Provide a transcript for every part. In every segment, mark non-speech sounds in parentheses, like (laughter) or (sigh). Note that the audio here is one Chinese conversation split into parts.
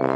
大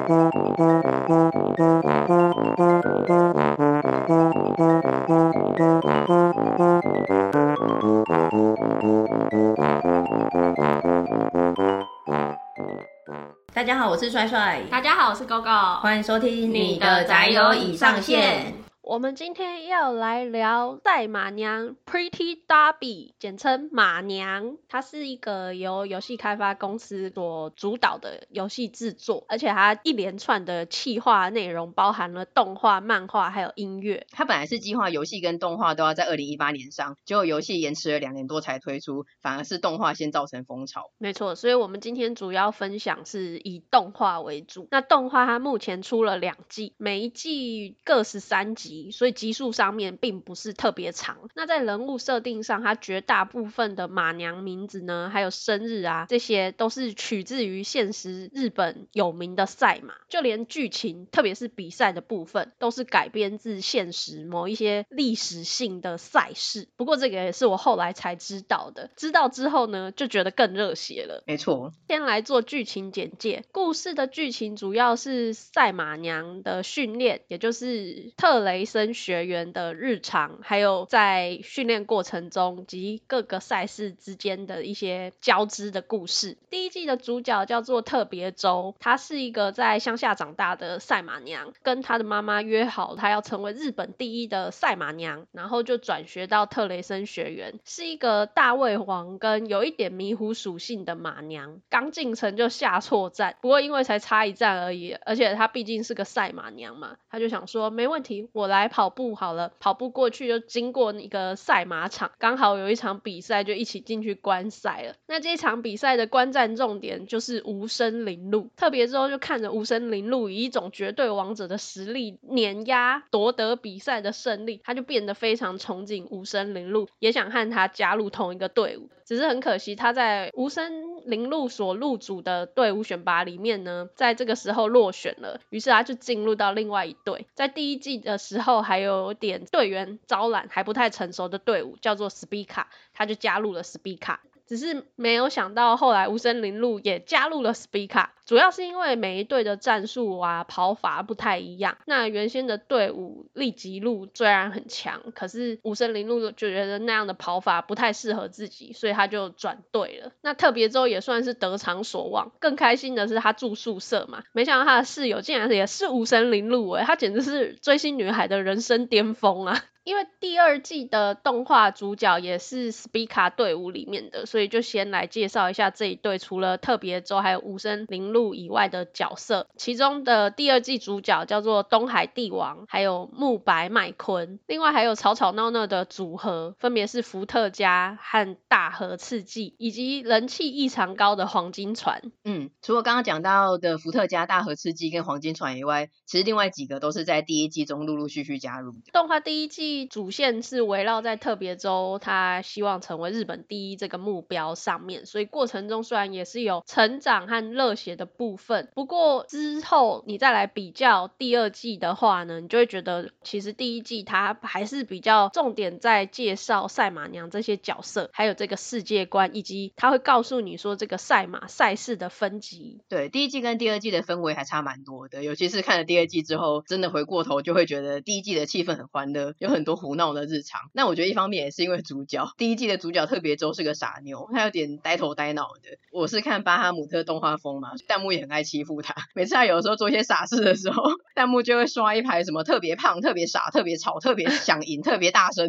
家好，我是帅帅。大家好，我是 GoGo。欢迎收听你的宅友已上线。我们今天要来聊赛马娘 Pretty Derby，简称马娘。它是一个由游戏开发公司所主导的游戏制作，而且它一连串的企划内容包含了动画、漫画还有音乐。它本来是计划游戏跟动画都要在二零一八年上，结果游戏延迟了两年多才推出，反而是动画先造成风潮。没错，所以我们今天主要分享是以动画为主。那动画它目前出了两季，每一季各十三集。所以集数上面并不是特别长。那在人物设定上，它绝大部分的马娘名字呢，还有生日啊，这些都是取自于现实日本有名的赛马。就连剧情，特别是比赛的部分，都是改编自现实某一些历史性的赛事。不过这个也是我后来才知道的。知道之后呢，就觉得更热血了。没错。先来做剧情简介。故事的剧情主要是赛马娘的训练，也就是特雷。森学员的日常，还有在训练过程中及各个赛事之间的一些交织的故事。第一季的主角叫做特别周，她是一个在乡下长大的赛马娘，跟她的妈妈约好，她要成为日本第一的赛马娘，然后就转学到特雷森学院，是一个大胃王跟有一点迷糊属性的马娘。刚进城就下错站，不过因为才差一站而已，而且她毕竟是个赛马娘嘛，她就想说没问题，我来。来跑步好了，跑步过去就经过一个赛马场，刚好有一场比赛，就一起进去观赛了。那这一场比赛的观战重点就是无声铃鹿，特别之后就看着无声铃鹿以一种绝对王者的实力碾压夺得比赛的胜利，他就变得非常憧憬无声铃鹿，也想和他加入同一个队伍。只是很可惜，他在无声铃鹿所入组的队伍选拔里面呢，在这个时候落选了，于是他就进入到另外一队。在第一季的时候，还有点队员招揽还不太成熟的队伍，叫做 Spica，他就加入了 Spica。只是没有想到，后来无声铃鹿也加入了 Spica，主要是因为每一队的战术啊、跑法不太一样。那原先的队伍立吉路虽然很强，可是无声铃鹿就觉得那样的跑法不太适合自己，所以他就转队了。那特别之后也算是得偿所望。更开心的是他住宿舍嘛，没想到他的室友竟然也是无声铃鹿诶，他简直是追星女孩的人生巅峰啊！因为第二季的动画主角也是 Spica 队伍里面的，所以就先来介绍一下这一队除了特别周还有无声铃鹿以外的角色。其中的第二季主角叫做东海帝王，还有木白麦昆。另外还有吵吵闹闹的组合，分别是伏特加和大和刺激，以及人气异常高的黄金船。嗯，除了刚刚讲到的伏特加、大和刺激跟黄金船以外，其实另外几个都是在第一季中陆陆续续加入的。动画第一季。主线是围绕在特别州，他希望成为日本第一这个目标上面，所以过程中虽然也是有成长和热血的部分，不过之后你再来比较第二季的话呢，你就会觉得其实第一季它还是比较重点在介绍赛马娘这些角色，还有这个世界观，以及他会告诉你说这个赛马赛事的分级。对，第一季跟第二季的氛围还差蛮多的，尤其是看了第二季之后，真的回过头就会觉得第一季的气氛很欢乐，有很。多胡闹的日常，那我觉得一方面也是因为主角第一季的主角特别周是个傻妞，他有点呆头呆脑的。我是看巴哈姆特动画风嘛，弹幕也很爱欺负他。每次他有的时候做一些傻事的时候，弹幕就会刷一排什么特别胖、特别傻、特别吵、特别想赢、特别大声。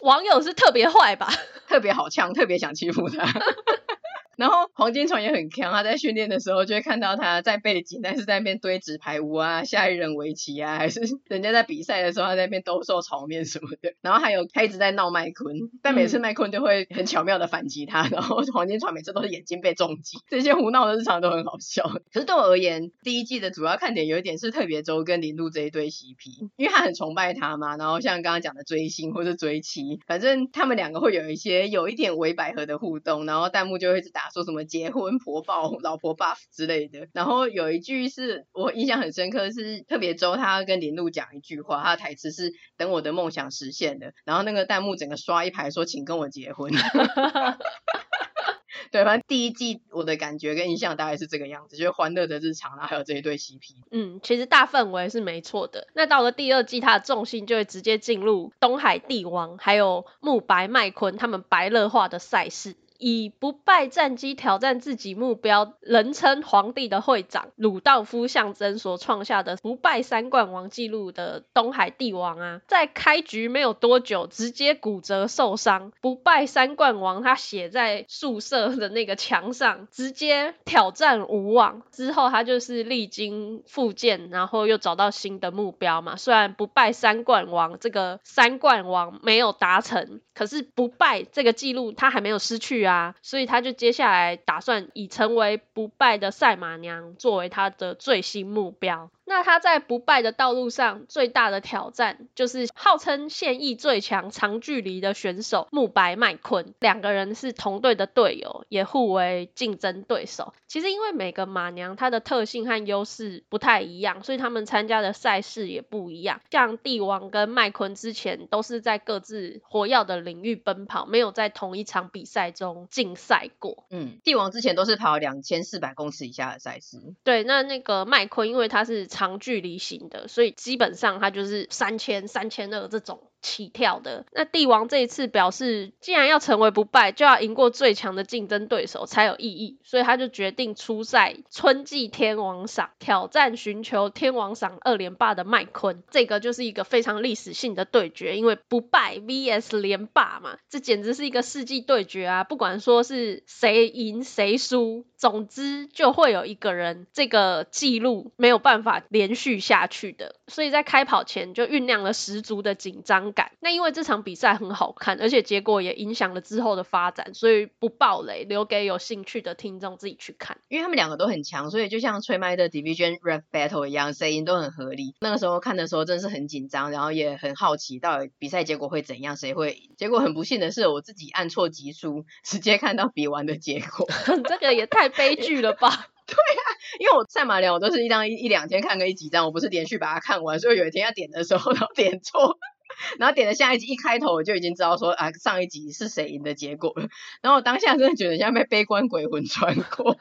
网友是特别坏吧？(laughs) 特别好呛，特别想欺负他。然后黄金船也很强，他在训练的时候就会看到他在背景，但是在那边堆纸牌屋啊、下一人围棋啊，还是 (laughs) 人家在比赛的时候他在那边兜售炒面什么的。然后还有他一直在闹麦昆，但每次麦昆就会很巧妙的反击他，然后黄金船每次都是眼睛被重击，这些胡闹的日常都很好笑。可是对我而言，第一季的主要看点有一点是特别周跟林路这一对 CP，因为他很崇拜他嘛，然后像刚刚讲的追星或是追妻，反正他们两个会有一些有一点伪百合的互动，然后弹幕就会一直打。说什么结婚婆 (laughs) 抱、老婆 buff 之类的，然后有一句是我印象很深刻，是特别周他跟林路讲一句话，他的台词是“等我的梦想实现了”，然后那个弹幕整个刷一排说“请跟我结婚。(laughs) ” (laughs) 对，反正第一季我的感觉跟印象大概是这个样子，就是欢乐的日常，然后还有这一对 CP。嗯，其实大氛围是没错的。那到了第二季，它的重心就会直接进入东海帝王还有慕白麦昆他们白热化的赛事。以不败战绩挑战自己目标，人称皇帝的会长鲁道夫象征所创下的不败三冠王纪录的东海帝王啊，在开局没有多久直接骨折受伤。不败三冠王他写在宿舍的那个墙上，直接挑战无望。之后他就是历经复健，然后又找到新的目标嘛。虽然不败三冠王这个三冠王没有达成，可是不败这个纪录他还没有失去。啊，所以他就接下来打算以成为不败的赛马娘作为他的最新目标。那他在不败的道路上最大的挑战，就是号称现役最强长距离的选手木白麦昆，两个人是同队的队友，也互为竞争对手。其实因为每个马娘她的特性和优势不太一样，所以他们参加的赛事也不一样。像帝王跟麦昆之前都是在各自火药的领域奔跑，没有在同一场比赛中竞赛过。嗯，帝王之前都是跑两千四百公尺以下的赛事。对，那那个麦昆因为他是长距离型的，所以基本上它就是三千、三千二这种。起跳的。那帝王这一次表示，既然要成为不败，就要赢过最强的竞争对手才有意义，所以他就决定出赛春季天王赏，挑战寻求天王赏二连霸的麦昆。这个就是一个非常历史性的对决，因为不败 VS 连霸嘛，这简直是一个世纪对决啊！不管说是谁赢谁输，总之就会有一个人这个记录没有办法连续下去的。所以在开跑前就酝酿了十足的紧张感。那因为这场比赛很好看，而且结果也影响了之后的发展，所以不爆雷，留给有兴趣的听众自己去看。因为他们两个都很强，所以就像吹麦的 Division Rap Battle 一样，声音都很合理。那个时候看的时候真是很紧张，然后也很好奇到底比赛结果会怎样，谁会赢。结果很不幸的是，我自己按错集数，直接看到比完的结果。(laughs) 这个也太悲剧了吧？(laughs) 对啊，因为我赛马娘我都是一张一一两天看个一几张，我不是连续把它看完，所以有一天要点的时候，然后点错。(laughs) 然后点了下一集，一开头我就已经知道说啊，上一集是谁赢的结果了。然后我当下真的觉得像被悲观鬼魂穿过，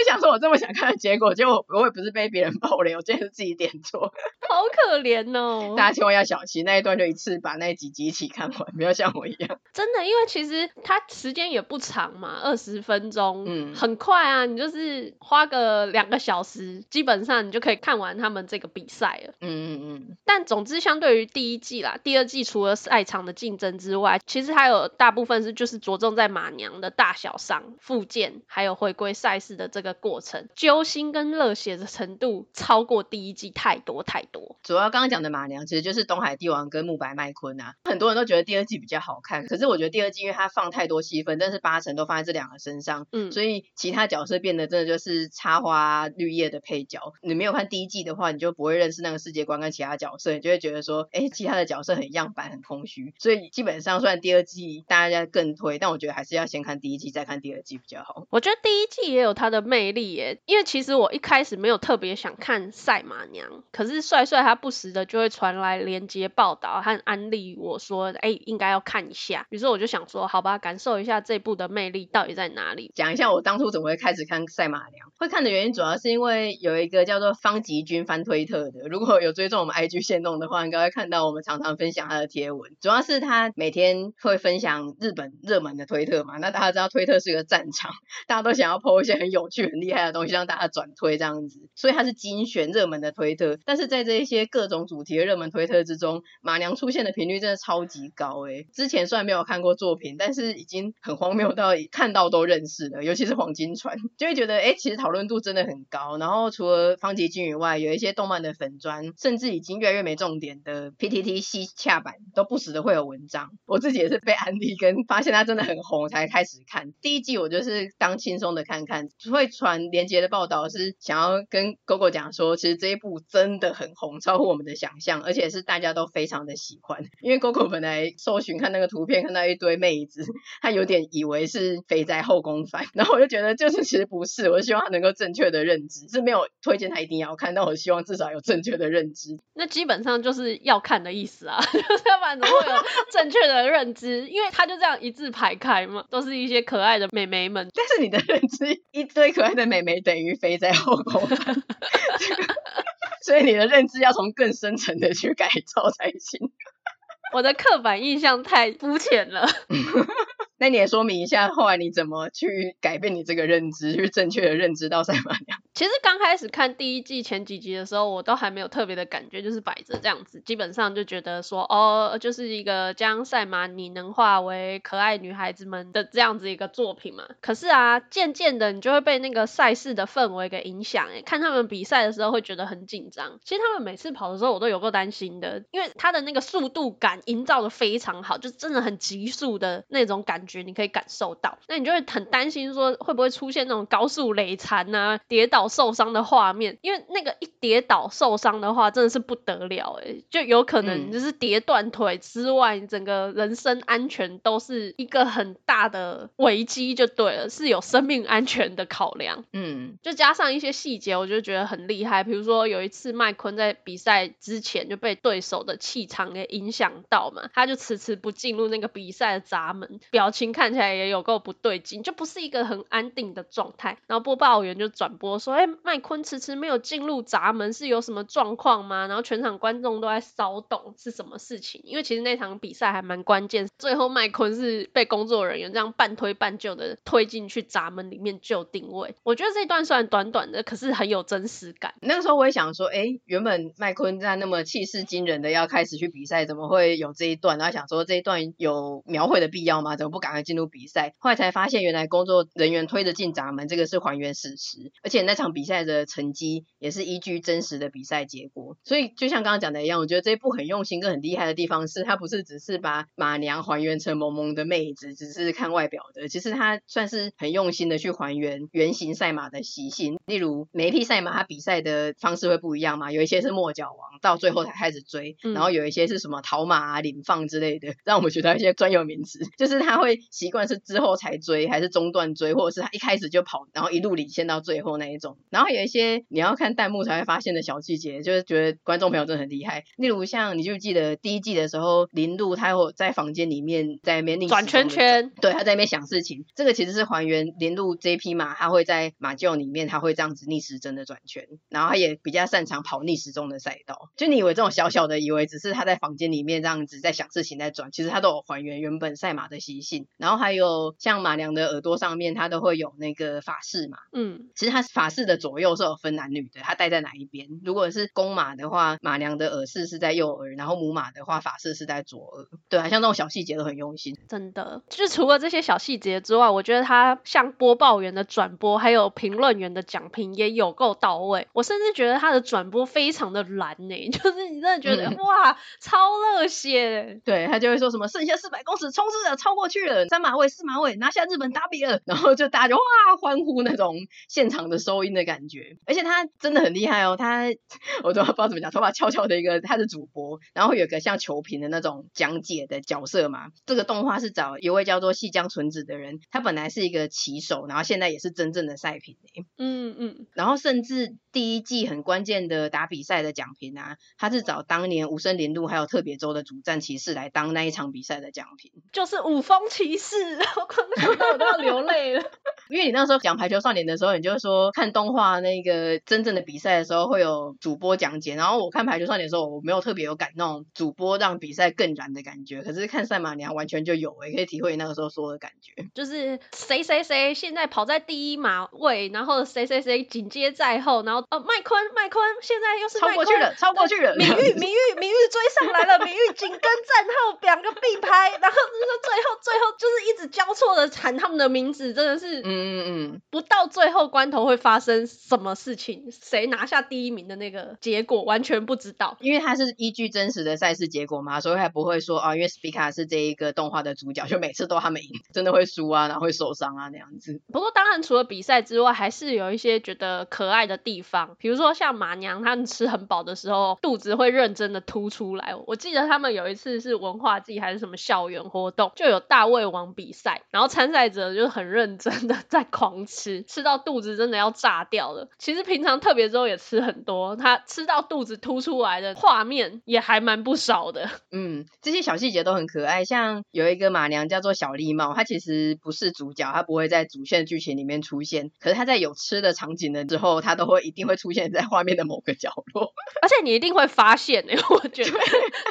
就想说我这么想看的结果，结果我也不是被别人爆雷，我真的是自己点错，(laughs) 好可怜哦。大家千万要小心，那一段就一次把那几集一起看完，不要像我一样。真的，因为其实它时间也不长嘛，二十分钟，嗯，很快啊，你就是花个两个小时，基本上你就可以看完他们这个比赛了。嗯嗯嗯。但总之，相对于第一季啦。第二季除了赛场的竞争之外，其实还有大部分是就是着重在马娘的大小伤、附件，还有回归赛事的这个过程，揪心跟热血的程度超过第一季太多太多。主要刚刚讲的马娘其实就是东海帝王跟木白麦昆啊，很多人都觉得第二季比较好看，可是我觉得第二季因为它放太多戏份，但是八成都放在这两个身上，嗯，所以其他角色变得真的就是插花绿叶的配角。你没有看第一季的话，你就不会认识那个世界观跟其他角色，你就会觉得说，哎，其他的角色。很样板、很空虚，所以基本上虽然第二季大家更推，但我觉得还是要先看第一季，再看第二季比较好。我觉得第一季也有它的魅魅力耶，因为其实我一开始没有特别想看赛马娘，可是帅帅他不时的就会传来连接报道和安利我说，哎，应该要看一下。于是我就想说，好吧，感受一下这部的魅力到底在哪里。讲一下我当初怎么会开始看赛马娘，会看的原因主要是因为有一个叫做方吉君翻推特的，如果有追踪我们 IG 限动的话，应该会看到我们常常分享他的贴文，主要是他每天会分享日本热门的推特嘛。那大家知道推特是个战场，大家都想要 po 一些很有趣、很厉害的东西让大家转推这样子，所以它是精选热门的推特。但是在这一些各种主题的热门推特之中，马娘出现的频率真的超级高诶。之前虽然没有看过作品，但是已经很荒谬到看到都认识了，尤其是黄金船，(laughs) 就会觉得诶，其实讨论度真的很高。然后除了方吉君以外，有一些动漫的粉砖，甚至已经越来越没重点的 PTT 西洽版都不时的会有文章，我自己也是被安利跟发现它真的很红才开始看。第一季我就是当轻松的看看，会传连接的报道是想要跟狗狗讲说，其实这一部真的很红，超乎我们的想象，而且是大家都非常的喜欢。因为 Coco 本来搜寻看那个图片，看到一堆妹子，他有点以为是肥宅后宫番，然后我就觉得就是其实不是，我希望他能够正确的认知，是没有推荐他一定要看，但我希望至少有正确的认知。那基本上就是要看的意思啊，(laughs) 就是要不然怎么会有正确的认知？因为他就这样一字排开嘛，都是一些可爱的美眉们。但是你的认知一堆可爱的美眉等于肥宅后宫番，(laughs) 所以你的认知要从更深层的去改造才行。我的刻板印象太肤浅了。(laughs) 那你也说明一下，后来你怎么去改变你这个认知，去正确的认知到赛马娘？(laughs) 其实刚开始看第一季前几集的时候，我都还没有特别的感觉，就是摆着这样子，基本上就觉得说，哦，就是一个将赛马拟人化为可爱女孩子们的这样子一个作品嘛。可是啊，渐渐的你就会被那个赛事的氛围给影响，哎，看他们比赛的时候会觉得很紧张。其实他们每次跑的时候，我都有够担心的，因为他的那个速度感营造的非常好，就真的很急速的那种感觉。觉你可以感受到，那你就会很担心说会不会出现那种高速累残啊、跌倒受伤的画面，因为那个一跌倒受伤的话，真的是不得了诶，就有可能就是跌断腿之外，嗯、整个人身安全都是一个很大的危机，就对了，是有生命安全的考量。嗯，就加上一些细节，我就觉得很厉害。比如说有一次麦昆在比赛之前就被对手的气场给影响到嘛，他就迟迟不进入那个比赛的闸门，表情。看起来也有够不对劲，就不是一个很安定的状态。然后播报员就转播说：“哎，麦昆迟迟没有进入闸门，是有什么状况吗？”然后全场观众都在骚动，是什么事情？因为其实那场比赛还蛮关键，最后麦昆是被工作人员这样半推半就的推进去闸门里面就定位。我觉得这一段虽然短短的，可是很有真实感。那个时候我也想说：“哎，原本麦昆在那么气势惊人的要开始去比赛，怎么会有这一段？然后想说这一段有描绘的必要吗？怎么不敢？”赶快进入比赛，后来才发现原来工作人员推着进闸门，这个是还原史实，而且那场比赛的成绩也是依据真实的比赛结果。所以就像刚刚讲的一样，我觉得这一部很用心跟很厉害的地方是，它不是只是把马娘还原成萌萌的妹子，只是看外表的，其实它算是很用心的去还原原型赛马的习性。例如每一匹赛马它比赛的方式会不一样嘛，有一些是末脚王，到最后才开始追，然后有一些是什么逃马啊、领放之类的，让我们学到一些专有名词，(laughs) 就是它会。习惯是之后才追，还是中段追，或者是他一开始就跑，然后一路领先到最后那一种。然后有一些你要看弹幕才会发现的小细节，就是觉得观众朋友真的很厉害。例如像你就记得第一季的时候，林鹿他有在房间里面在那边转圈圈，对，他在那边想事情。这个其实是还原林鹿这匹马，它会在马厩里面，它会这样子逆时针的转圈，然后他也比较擅长跑逆时钟的赛道。就你以为这种小小的，以为只是他在房间里面这样子在想事情在转，其实他都有还原原本赛马的习性。然后还有像马良的耳朵上面，它都会有那个法式嘛。嗯，其实它法式的左右是有分男女的，它戴在哪一边？如果是公马的话，马良的耳饰是在右耳，然后母马的话，法式是在左耳。对啊，像这种小细节都很用心。真的，就是除了这些小细节之外，我觉得它像播报员的转播，还有评论员的讲评也有够到位。我甚至觉得它的转播非常的燃呢、欸，(laughs) 就是你真的觉得、嗯、哇，超热血。对，他就会说什么剩下四百公尺冲刺了，超过去了，三马尾。四马尾拿下日本打比了，然后就大家就哇欢呼那种现场的收音的感觉，而且他真的很厉害哦，他我都不知道怎么讲，头发翘翘的一个他是主播，然后有个像球评的那种讲解的角色嘛。这个动画是找一位叫做细江纯子的人，他本来是一个棋手，然后现在也是真正的赛评嗯嗯，然后甚至第一季很关键的打比赛的奖评啊，他是找当年无声林路还有特别州的主战骑士来当那一场比赛的奖评，就是五峰骑士。我看到我都要流泪了，(laughs) 因为你那时候讲排球少年的时候，你就说看动画那个真正的比赛的时候会有主播讲解，然后我看排球少年的时候，我没有特别有感那种主播让比赛更燃的感觉，可是看赛马娘完全就有，也可以体会那个时候说的感觉，就是谁谁谁现在跑在第一马位，然后谁谁谁紧接在后，然后哦麦昆麦昆现在又是超过去了，超过去了，明玉 (laughs) 明玉明玉追上来了，明玉紧跟战后两个并排，然后就是最后最后就是一直。交错的喊他们的名字，真的是嗯嗯嗯，不到最后关头会发生什么事情，谁拿下第一名的那个结果完全不知道，因为他是依据真实的赛事结果嘛，所以还不会说啊，因为斯皮卡是这一个动画的主角，就每次都他们赢，真的会输啊，然后会受伤啊那样子。不过当然除了比赛之外，还是有一些觉得可爱的地方，比如说像马娘他们吃很饱的时候，肚子会认真的凸出来。我记得他们有一次是文化祭还是什么校园活动，就有大胃王比赛，然后参赛者就很认真的在狂吃，吃到肚子真的要炸掉了。其实平常特别周也吃很多，他吃到肚子凸出来的画面也还蛮不少的。嗯，这些小细节都很可爱，像有一个马娘叫做小丽帽，她其实不是主角，她不会在主线剧情里面出现，可是她在有吃的场景的之后，她都会一定会出现在画面的某个角落，(laughs) 而且你一定会发现，哎，我觉得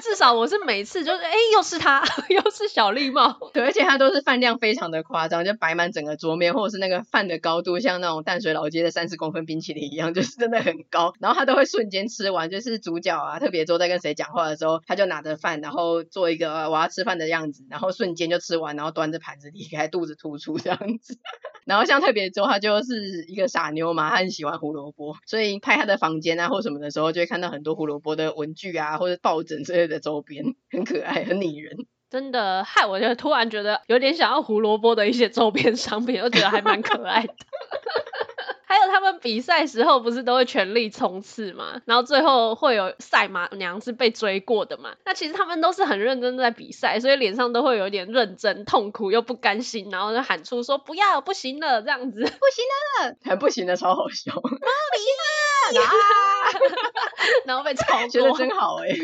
至少我是每次就是哎，又是她，(laughs) 又是小丽帽，对，而且她都是饭量非常的夸张，就摆满整个桌面，或者是那个饭的高度像那种淡水老街的三十公分冰淇淋一样，就是真的很高，然后他都会瞬间吃完，就是主角啊，特别周在跟谁讲话的时候，他就拿着饭，然后做一个我要吃饭的样子，然后瞬间就吃完，然后端着盘子离开，肚子突出这样子。(laughs) 然后像特别周，他就是一个傻妞嘛，他很喜欢胡萝卜，所以拍他的房间啊或什么的时候，就会看到很多胡萝卜的文具啊或者抱枕之类的周边，很可爱，很拟人。真的害我就突然觉得有点想要胡萝卜的一些周边商品，我觉得还蛮可爱的。(laughs) 还有他们比赛时候不是都会全力冲刺嘛，然后最后会有赛马娘是被追过的嘛。那其实他们都是很认真在比赛，所以脸上都会有一点认真、痛苦又不甘心，然后就喊出说不要，不行了这样子，不行了，(laughs) 还不行了，超好笑，不行了，啊、(laughs) 然后被超过，觉得真好哎、欸。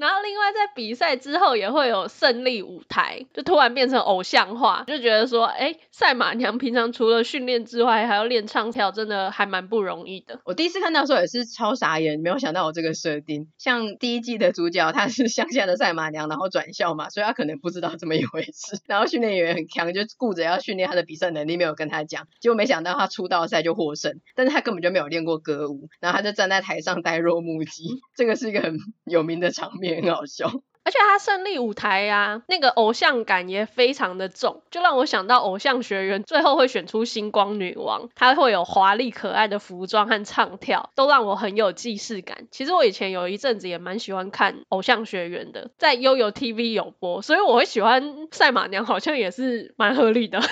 然后另外在比赛之后也会有胜利舞台，就突然变成偶像化，就觉得说，哎，赛马娘平常除了训练之外，还要练唱跳，真的还蛮不容易的。我第一次看到的时候也是超傻眼，没有想到我这个设定。像第一季的主角他是乡下的赛马娘，然后转校嘛，所以他可能不知道这么一回事。然后训练员很强，就顾着要训练他的比赛能力，没有跟他讲。结果没想到他出道赛就获胜，但是他根本就没有练过歌舞，然后他就站在台上呆若木鸡。(laughs) 这个是一个很有名的场面。很好笑，(laughs) 而且他胜利舞台呀、啊，那个偶像感也非常的重，就让我想到偶像学员最后会选出星光女王，她会有华丽可爱的服装和唱跳，都让我很有既视感。其实我以前有一阵子也蛮喜欢看偶像学员的，在悠悠 TV 有播，所以我会喜欢赛马娘，好像也是蛮合理的。(laughs)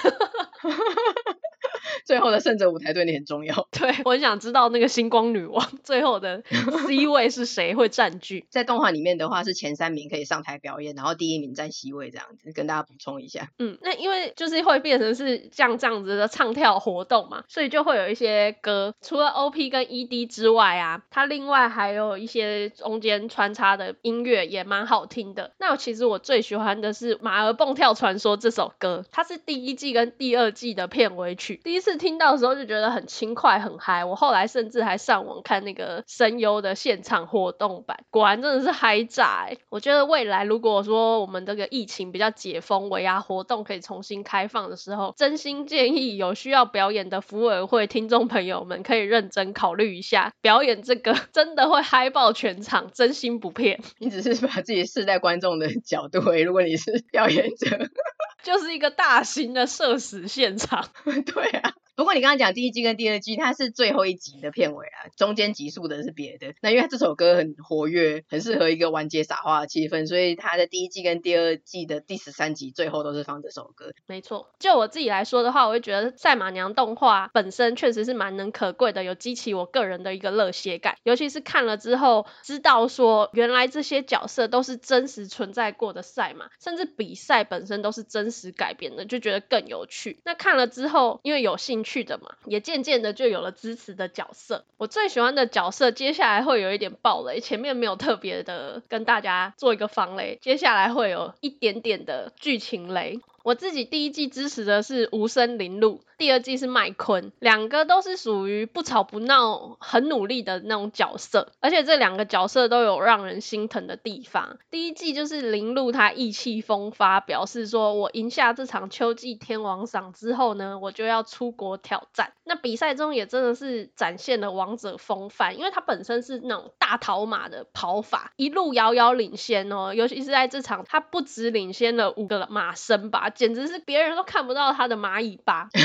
最后的胜者舞台对你很重要。(laughs) 对，我很想知道那个星光女王 (laughs) 最后的 (laughs) C 位是谁会占据。在动画里面的话，是前三名可以上台表演，然后第一名占 C 位这样子，跟大家补充一下。嗯，那因为就是会变成是像这样子的唱跳活动嘛，所以就会有一些歌，除了 OP 跟 ED 之外啊，它另外还有一些中间穿插的音乐也蛮好听的。那其实我最喜欢的是《马儿蹦跳传说》这首歌，它是第一季跟第二季的片尾曲，第一次。听到的时候就觉得很轻快很嗨，我后来甚至还上网看那个声优的现场活动版，果然真的是嗨炸欸！我觉得未来如果说我们这个疫情比较解封，维亚活动可以重新开放的时候，真心建议有需要表演的福委会听众朋友们可以认真考虑一下，表演这个 (laughs) 真的会嗨爆全场，真心不骗。你只是把自己视在观众的角度，如果你是表演者，(laughs) 就是一个大型的社死现场。(laughs) 对啊。不过你刚刚讲第一季跟第二季，它是最后一集的片尾啊，中间集数的是别的。那因为这首歌很活跃，很适合一个完结撒花的气氛，所以它的第一季跟第二季的第十三集最后都是放这首歌。没错，就我自己来说的话，我会觉得赛马娘动画本身确实是蛮能可贵的，有激起我个人的一个热血感。尤其是看了之后，知道说原来这些角色都是真实存在过的赛马，甚至比赛本身都是真实改编的，就觉得更有趣。那看了之后，因为有兴趣。去的嘛，也渐渐的就有了支持的角色。我最喜欢的角色，接下来会有一点暴雷，前面没有特别的跟大家做一个防雷，接下来会有一点点的剧情雷。我自己第一季支持的是无声林鹿，第二季是麦昆，两个都是属于不吵不闹、很努力的那种角色，而且这两个角色都有让人心疼的地方。第一季就是林鹿他意气风发，表示说我赢下这场秋季天王赏之后呢，我就要出国挑战。那比赛中也真的是展现了王者风范，因为他本身是那种大逃马的跑法，一路遥遥领先哦，尤其是在这场，他不止领先了五个马身吧。简直是别人都看不到他的蚂蚁吧。(laughs)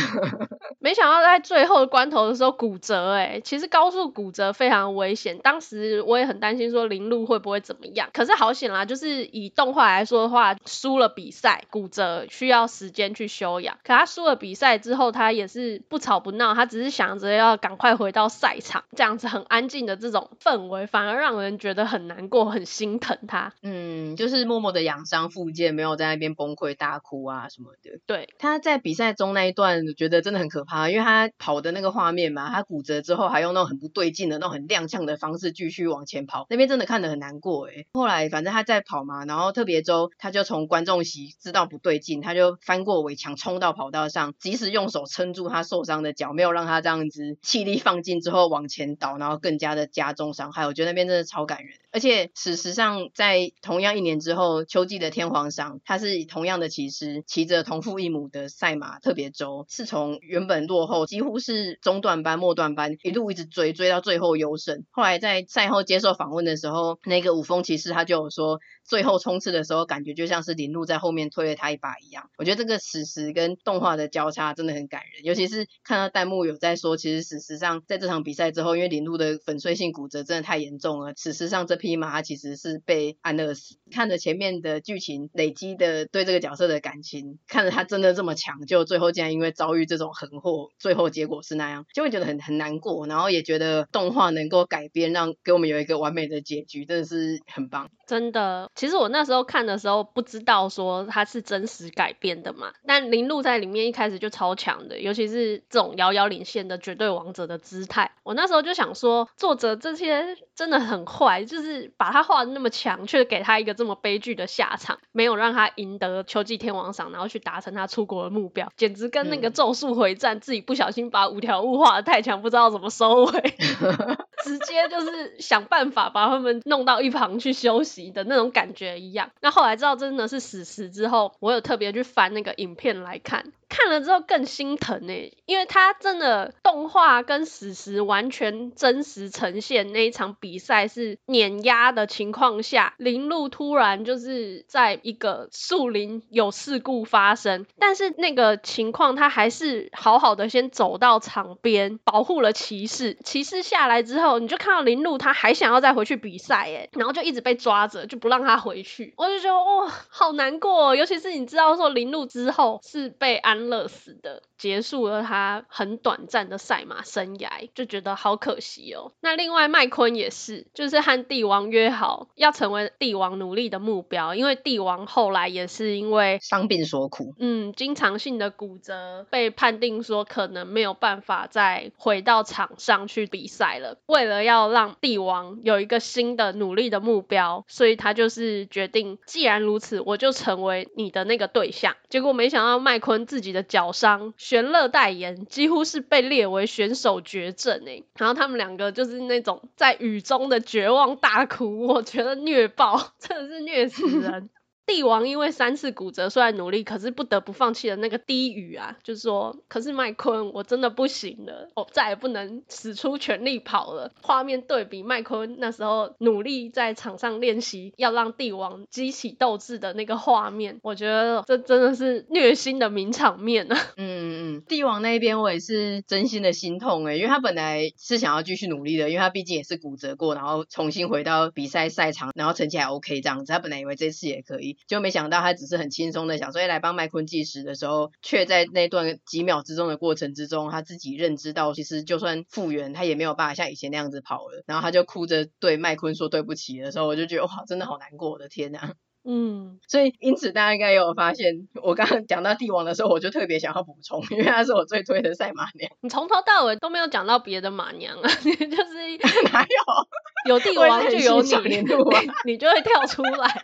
没想到在最后关头的时候骨折，哎，其实高速骨折非常危险。当时我也很担心说林路会不会怎么样，可是好险啦，就是以动画来说的话，输了比赛，骨折需要时间去休养。可他输了比赛之后，他也是不吵不闹，他只是想着要赶快回到赛场，这样子很安静的这种氛围，反而让人觉得很难过，很心疼他。嗯，就是默默的养伤复健，没有在那边崩溃大哭啊什么的。对，他在比赛中那一段，我觉得真的很可怕。啊，因为他跑的那个画面嘛，他骨折之后还用那种很不对劲的那种很踉跄的方式继续往前跑，那边真的看得很难过诶。后来反正他在跑嘛，然后特别周他就从观众席知道不对劲，他就翻过围墙冲到跑道上，及时用手撑住他受伤的脚，没有让他这样子气力放尽之后往前倒，然后更加的加重伤害。我觉得那边真的超感人。而且事实上，在同样一年之后，秋季的天皇赏，他是同样的骑师骑着同父异母的赛马特别周，是从原本。落后几乎是中段班、末段班，一路一直追，追到最后优胜。后来在赛后接受访问的时候，那个五峰骑士他就有说。最后冲刺的时候，感觉就像是林鹿在后面推了他一把一样。我觉得这个史实跟动画的交叉真的很感人，尤其是看到弹幕有在说，其实事实上在这场比赛之后，因为林鹿的粉碎性骨折真的太严重了，事实上这匹马其实是被安乐死。看着前面的剧情累积的对这个角色的感情，看着他真的这么强，就最后竟然因为遭遇这种横祸，最后结果是那样，就会觉得很很难过。然后也觉得动画能够改编，让给我们有一个完美的结局，真的是很棒。真的，其实我那时候看的时候不知道说它是真实改编的嘛，但林鹿在里面一开始就超强的，尤其是这种遥遥领先的绝对王者的姿态，我那时候就想说，作者这些真的很坏，就是把他画的那么强，却给他一个这么悲剧的下场，没有让他赢得秋季天王赏，然后去达成他出国的目标，简直跟那个咒术回战自己不小心把五条悟画的太强，不知道怎么收尾，(laughs) 直接就是想办法把他们弄到一旁去休息。的那种感觉一样。那后来知道真的是史实之后，我有特别去翻那个影片来看。看了之后更心疼呢，因为他真的动画跟史实完全真实呈现那一场比赛是碾压的情况下，林路突然就是在一个树林有事故发生，但是那个情况他还是好好的先走到场边保护了骑士，骑士下来之后，你就看到林鹿他还想要再回去比赛哎，然后就一直被抓着就不让他回去，我就觉得哇好难过，尤其是你知道说林鹿之后是被安。乐死的。结束了他很短暂的赛马生涯，就觉得好可惜哦。那另外麦昆也是，就是和帝王约好要成为帝王努力的目标，因为帝王后来也是因为伤病所苦，嗯，经常性的骨折，被判定说可能没有办法再回到场上去比赛了。为为了要让帝王有一个新的努力的目标，所以他就是决定，既然如此，我就成为你的那个对象。结果没想到麦昆自己的脚伤。玄乐代言几乎是被列为选手绝症诶，然后他们两个就是那种在雨中的绝望大哭，我觉得虐爆，(laughs) 真的是虐死人。帝王因为三次骨折，虽然努力，可是不得不放弃了那个低语啊，就是说，可是麦昆，我真的不行了，我再也不能使出全力跑了。画面对比麦昆那时候努力在场上练习，要让帝王激起斗志的那个画面，我觉得这真的是虐心的名场面啊。嗯嗯，帝王那边我也是真心的心痛诶，因为他本来是想要继续努力的，因为他毕竟也是骨折过，然后重新回到比赛赛场，然后成绩还 OK 这样子，他本来以为这次也可以。就没想到他只是很轻松的想说，哎，来帮麦昆计时的时候，却在那段几秒之中的过程之中，他自己认知到，其实就算复原，他也没有办法像以前那样子跑了。然后他就哭着对麦昆说对不起的时候，我就觉得哇，真的好难过，我的天呐。嗯，所以因此大家应该也有发现，我刚刚讲到帝王的时候，我就特别想要补充，因为他是我最推的赛马娘。你从头到尾都没有讲到别的马娘啊，你就是哪有有帝王就有你，你，(laughs) 你就会跳出来。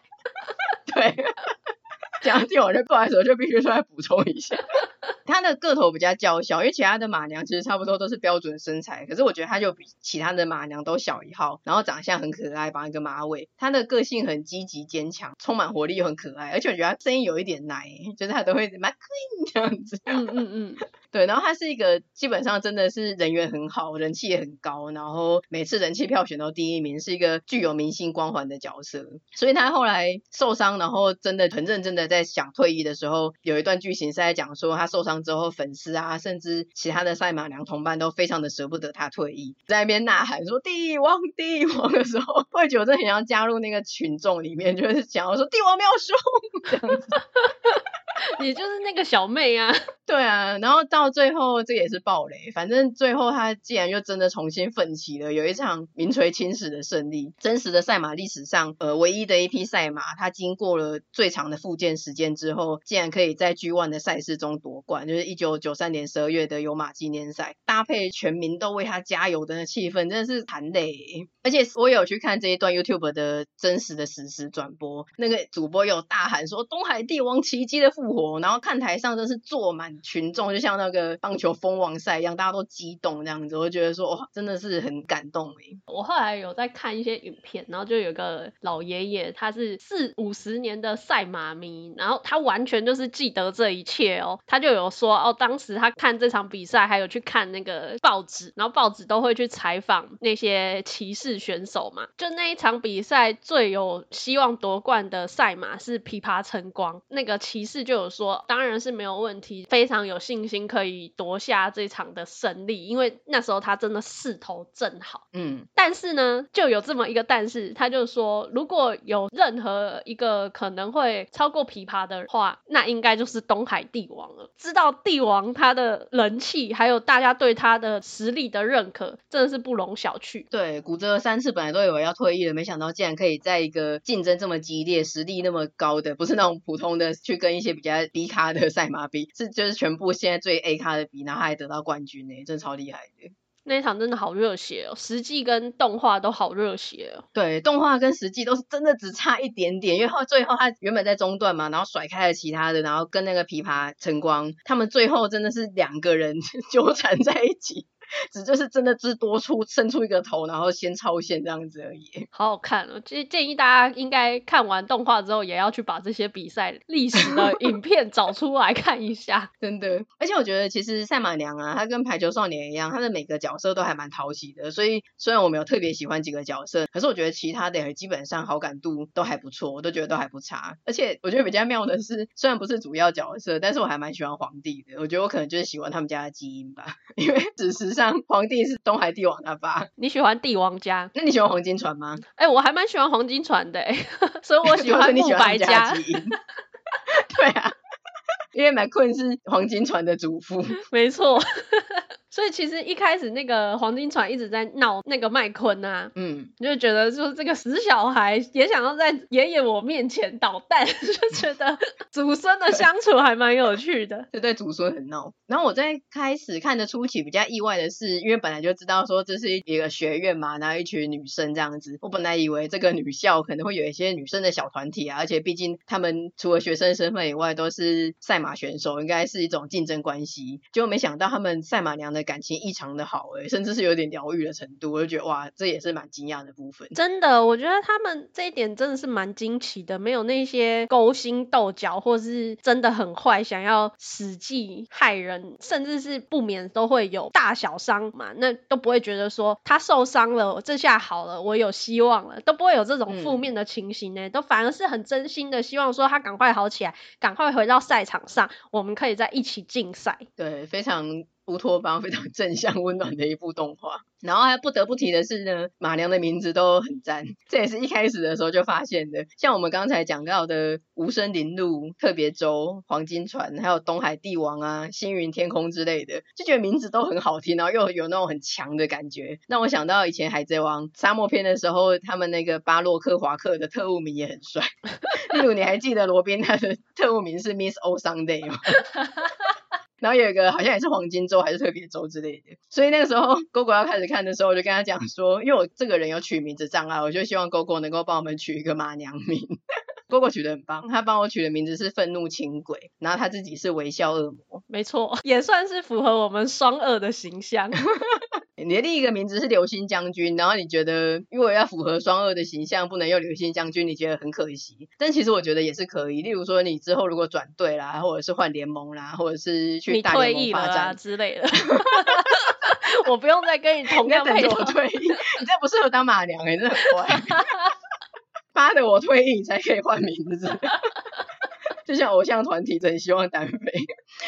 对，讲到帝王就不好意思，我就必须出来补充一下。(laughs) 他的个头比较娇小，因为其他的马娘其实差不多都是标准身材，可是我觉得他就比其他的马娘都小一号，然后长相很可爱，绑一个马尾。他的个性很积极坚强，充满活力又很可爱，而且我觉得他声音有一点奶，就是他都会 My Queen 这样子。嗯嗯嗯，对，然后她是一个基本上真的是人缘很好，人气也很高，然后每次人气票选都第一名，是一个具有明星光环的角色。所以她后来受伤，然后真的很认真的在想退役的时候，有一段剧情是在讲说她受伤之后，粉丝啊，甚至其他的赛马娘同伴都非常的舍不得她退役，在那边呐喊说帝王帝王的时候，会觉得很想加入那个群众里面，就是想要说帝王没有输这样子。(laughs) 你就是那个小妹啊，对啊，然后到最后这也是暴雷，反正最后他竟然又真的重新奋起了，有一场名垂青史的胜利，真实的赛马历史上，呃，唯一的一匹赛马，它经过了最长的复健时间之后，竟然可以在 G1 的赛事中夺冠，就是一九九三年十二月的有马纪念赛，搭配全民都为他加油的气氛，真的是含泪。而且我有去看这一段 YouTube 的真实的实时转播，那个主播有大喊说东海帝王奇迹的复活，然后看台上真是坐满群众，就像那个棒球封王赛一样，大家都激动这样子，我就觉得说哇，真的是很感动哎。我后来有在看一些影片，然后就有个老爷爷，他是四五十年的赛马迷，然后他完全就是记得这一切哦，他就有说哦，当时他看这场比赛，还有去看那个报纸，然后报纸都会去采访那些骑士。选手嘛？就那一场比赛最有希望夺冠的赛马是琵琶晨光，那个骑士就有说，当然是没有问题，非常有信心可以夺下这场的胜利，因为那时候他真的势头正好。嗯，但是呢，就有这么一个但是，他就说，如果有任何一个可能会超过琵琶的话，那应该就是东海帝王了。知道帝王他的人气，还有大家对他的实力的认可，真的是不容小觑。对，骨折。三次本来都以为要退役了，没想到竟然可以在一个竞争这么激烈、实力那么高的，不是那种普通的去跟一些比较低咖的赛马比，是就是全部现在最 A 咖的比，然后还得到冠军呢，真的超厉害的。那一场真的好热血哦，实际跟动画都好热血哦。对，动画跟实际都是真的只差一点点，因为后最后他原本在中段嘛，然后甩开了其他的，然后跟那个琵琶晨光，他们最后真的是两个人 (laughs) 纠缠在一起。只就是真的只多出伸出一个头，然后先超线这样子而已。好好看哦，其实建议大家应该看完动画之后，也要去把这些比赛历史的 (laughs) 影片找出来看一下。真的，而且我觉得其实赛马娘啊，她跟排球少年一样，她的每个角色都还蛮讨喜的。所以虽然我没有特别喜欢几个角色，可是我觉得其他的基本上好感度都还不错，我都觉得都还不差。而且我觉得比较妙的是，虽然不是主要角色，但是我还蛮喜欢皇帝的。我觉得我可能就是喜欢他们家的基因吧，因为事实上。皇帝是东海帝王他爸，(laughs) 你喜欢帝王家？那你喜欢黄金船吗？哎、欸，我还蛮喜欢黄金船的，(laughs) 所以我喜欢 (laughs) 慕白家。对啊，因为 McQueen 是黄金船的祖父，没错。所以其实一开始那个黄金船一直在闹那个麦昆啊，嗯，就觉得说这个死小孩也想要在爷爷我面前捣蛋，(laughs) 就觉得祖孙的相处还蛮有趣的，就对祖孙很闹。然后我在开始看的初期比较意外的是，因为本来就知道说这是一个学院嘛，然后一群女生这样子，我本来以为这个女校可能会有一些女生的小团体啊，而且毕竟他们除了学生身份以外都是赛马选手，应该是一种竞争关系，结果没想到他们赛马娘的。感情异常的好诶，甚至是有点疗愈的程度，我就觉得哇，这也是蛮惊讶的部分。真的，我觉得他们这一点真的是蛮惊奇的，没有那些勾心斗角，或是真的很坏，想要使计害人，甚至是不免都会有大小伤嘛，那都不会觉得说他受伤了，这下好了，我有希望了，都不会有这种负面的情形呢，嗯、都反而是很真心的希望说他赶快好起来，赶快回到赛场上，我们可以在一起竞赛。对，非常。乌托邦非常正向温暖的一部动画，然后还不得不提的是呢，马娘的名字都很赞，这也是一开始的时候就发现的。像我们刚才讲到的无声林路、特别州、黄金船，还有东海帝王啊、星云天空之类的，就觉得名字都很好听，然后又有那种很强的感觉，让我想到以前海贼王沙漠篇的时候，他们那个巴洛克华克的特务名也很帅。(laughs) 例如你还记得罗宾他的特务名是 Miss O Sunday 吗？(laughs) 然后有一个好像也是黄金周还是特别周之类的，所以那个时候 Gogo 要开始看的时候，我就跟他讲说，因为我这个人有取名字障碍，我就希望 Gogo 能够帮我们取一个马娘名。，GoGo 取得很棒，他帮我取的名字是愤怒轻轨，然后他自己是微笑恶魔，没错，也算是符合我们双恶的形象。你的另一个名字是流星将军，然后你觉得如果要符合双二的形象，不能用流星将军，你觉得很可惜。但其实我觉得也是可以，例如说你之后如果转队啦，或者是换联盟啦，或者是去大联盟发展啊之类的，(laughs) 我不用再跟你同样配我退役，你这不适合当马娘哎、欸，真的很乖。(laughs) 妈的，我退役你才可以换名字。就像偶像团体真希望单飞，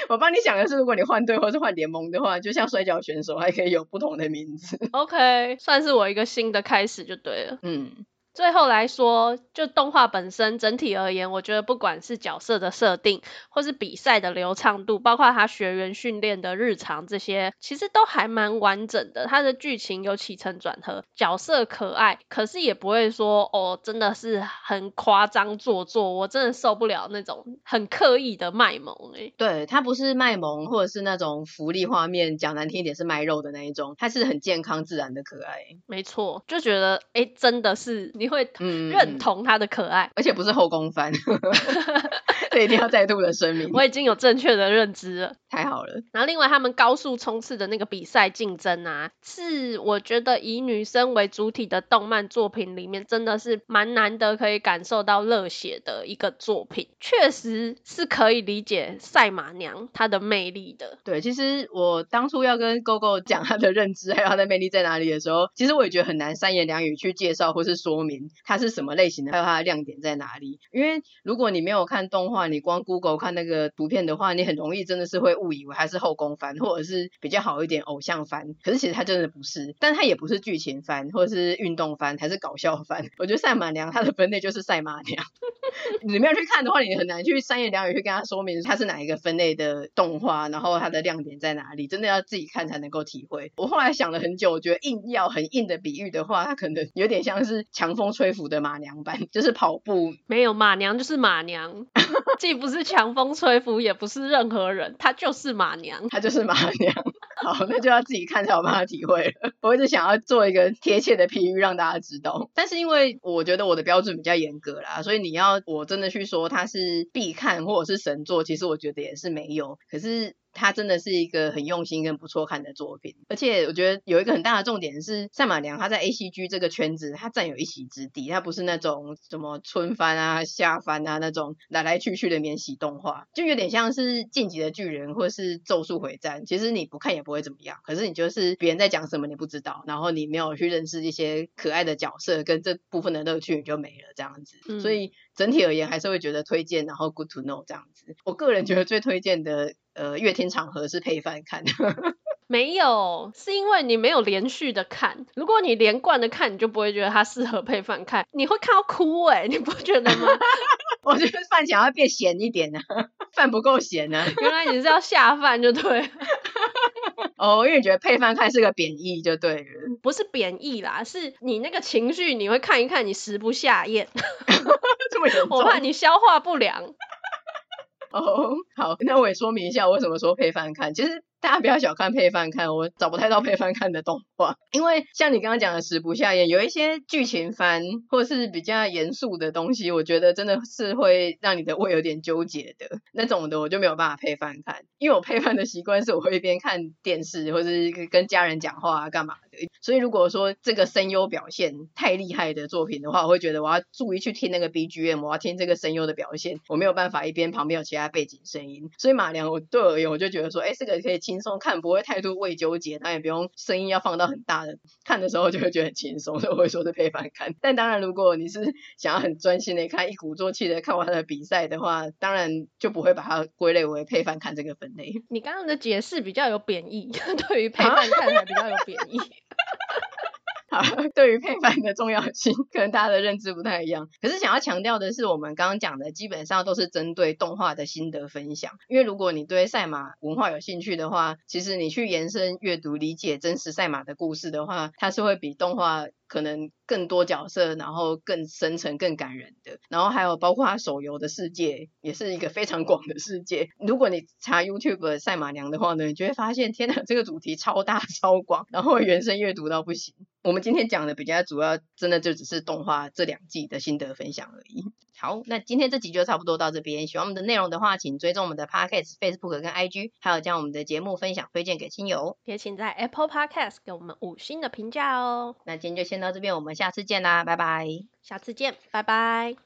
我帮你想的是，如果你换队或是换联盟的话，就像摔跤选手还可以有不同的名字。OK，算是我一个新的开始就对了。嗯。最后来说，就动画本身整体而言，我觉得不管是角色的设定，或是比赛的流畅度，包括他学员训练的日常这些，其实都还蛮完整的。他的剧情有起承转合，角色可爱，可是也不会说哦，真的是很夸张做作，我真的受不了那种很刻意的卖萌诶、欸。对，他不是卖萌，或者是那种福利画面，讲难听一点是卖肉的那一种，他是很健康自然的可爱。没错，就觉得哎，真的是。你会认同他的可爱，嗯、(laughs) 而且不是后宫番，(laughs) (laughs) 这一定要再度的声明。(laughs) 我已经有正确的认知了，太好了。然后另外他们高速冲刺的那个比赛竞争啊，是我觉得以女生为主体的动漫作品里面，真的是蛮难得可以感受到热血的一个作品。确实是可以理解赛马娘她的魅力的。对，其实我当初要跟 GoGo 讲她的认知还有她的魅力在哪里的时候，其实我也觉得很难三言两语去介绍或是说明。它是什么类型的？还有它的亮点在哪里？因为如果你没有看动画，你光 Google 看那个图片的话，你很容易真的是会误以为它是后宫番，或者是比较好一点偶像番。可是其实它真的不是，但它也不是剧情番，或者是运动番，还是搞笑番。我觉得赛马娘它的分类就是赛马娘。(laughs) 你没有去看的话，你很难去三言两语去跟他说明它是哪一个分类的动画，然后它的亮点在哪里。真的要自己看才能够体会。我后来想了很久，我觉得硬要很硬的比喻的话，它可能有点像是强风吹拂的马娘版，就是跑步没有马娘就是马娘，(laughs) 既不是强风吹拂，也不是任何人，她就是马娘，她就是马娘。好，那就要自己看才有办法体会了。我一直想要做一个贴切的比喻让大家知道，但是因为我觉得我的标准比较严格啦，所以你要我真的去说它是必看或者是神作，其实我觉得也是没有。可是。它真的是一个很用心跟不错看的作品，而且我觉得有一个很大的重点是赛马娘她在 ACG 这个圈子，她占有一席之地，她不是那种什么春番啊、夏番啊那种来来去去的免洗动画，就有点像是进击的巨人或是咒术回战，其实你不看也不会怎么样，可是你就是别人在讲什么你不知道，然后你没有去认识一些可爱的角色跟这部分的乐趣，你就没了这样子，嗯、所以整体而言还是会觉得推荐，然后 good to know 这样子。我个人觉得最推荐的。呃，月听场合是配饭看的，(laughs) 没有，是因为你没有连续的看。如果你连贯的看，你就不会觉得它适合配饭看，你会看到哭哎、欸，你不觉得吗？(laughs) 我觉得饭想要变咸一点呢、啊，饭不够咸呢、啊。原来你是要下饭就对。(laughs) 哦，因为你觉得配饭看是个贬义就对了，不是贬义啦，是你那个情绪你会看一看，你食不下咽，这么严重，我怕你消化不良。(laughs) 哦，oh, 好，那我也说明一下我为什么说配饭看，其实。大家不要小看配饭看，我找不太到配饭看的动画，因为像你刚刚讲的食不下咽，有一些剧情番或者是比较严肃的东西，我觉得真的是会让你的胃有点纠结的。那种的，我就没有办法配饭看，因为我配饭的习惯是我会一边看电视或者是跟家人讲话啊干嘛的，所以如果说这个声优表现太厉害的作品的话，我会觉得我要注意去听那个 BGM，我要听这个声优的表现，我没有办法一边旁边有其他背景声音，所以马良我对我而言我就觉得说，哎，这个可以轻松看，不会太多未纠结，那也不用声音要放到很大的，看的时候就会觉得很轻松，所以我会说是配饭看。但当然，如果你是想要很专心的看，一鼓作气的看完他的比赛的话，当然就不会把它归类为配饭看这个分类。你刚刚的解释比较有贬义，(laughs) 对于配饭看还比较有贬义。(laughs) (laughs) 好，(laughs) 对于配饭的重要性，可能大家的认知不太一样。可是想要强调的是，我们刚刚讲的基本上都是针对动画的心得分享。因为如果你对赛马文化有兴趣的话，其实你去延伸阅读、理解真实赛马的故事的话，它是会比动画可能更多角色，然后更深层、更感人的。然后还有包括它手游的世界，也是一个非常广的世界。如果你查 YouTube 赛马娘的话呢，你就会发现，天哪，这个主题超大超广，然后原声阅读到不行。我们今天讲的比较主要，真的就只是动画这两季的心得分享而已。好，那今天这集就差不多到这边。喜欢我们的内容的话，请追踪我们的 Podcast、Facebook 跟 IG，还有将我们的节目分享推荐给亲友。也请在 Apple Podcast 给我们五星的评价哦。那今天就先那这边，我们下次见啦，拜拜。下次见，拜拜。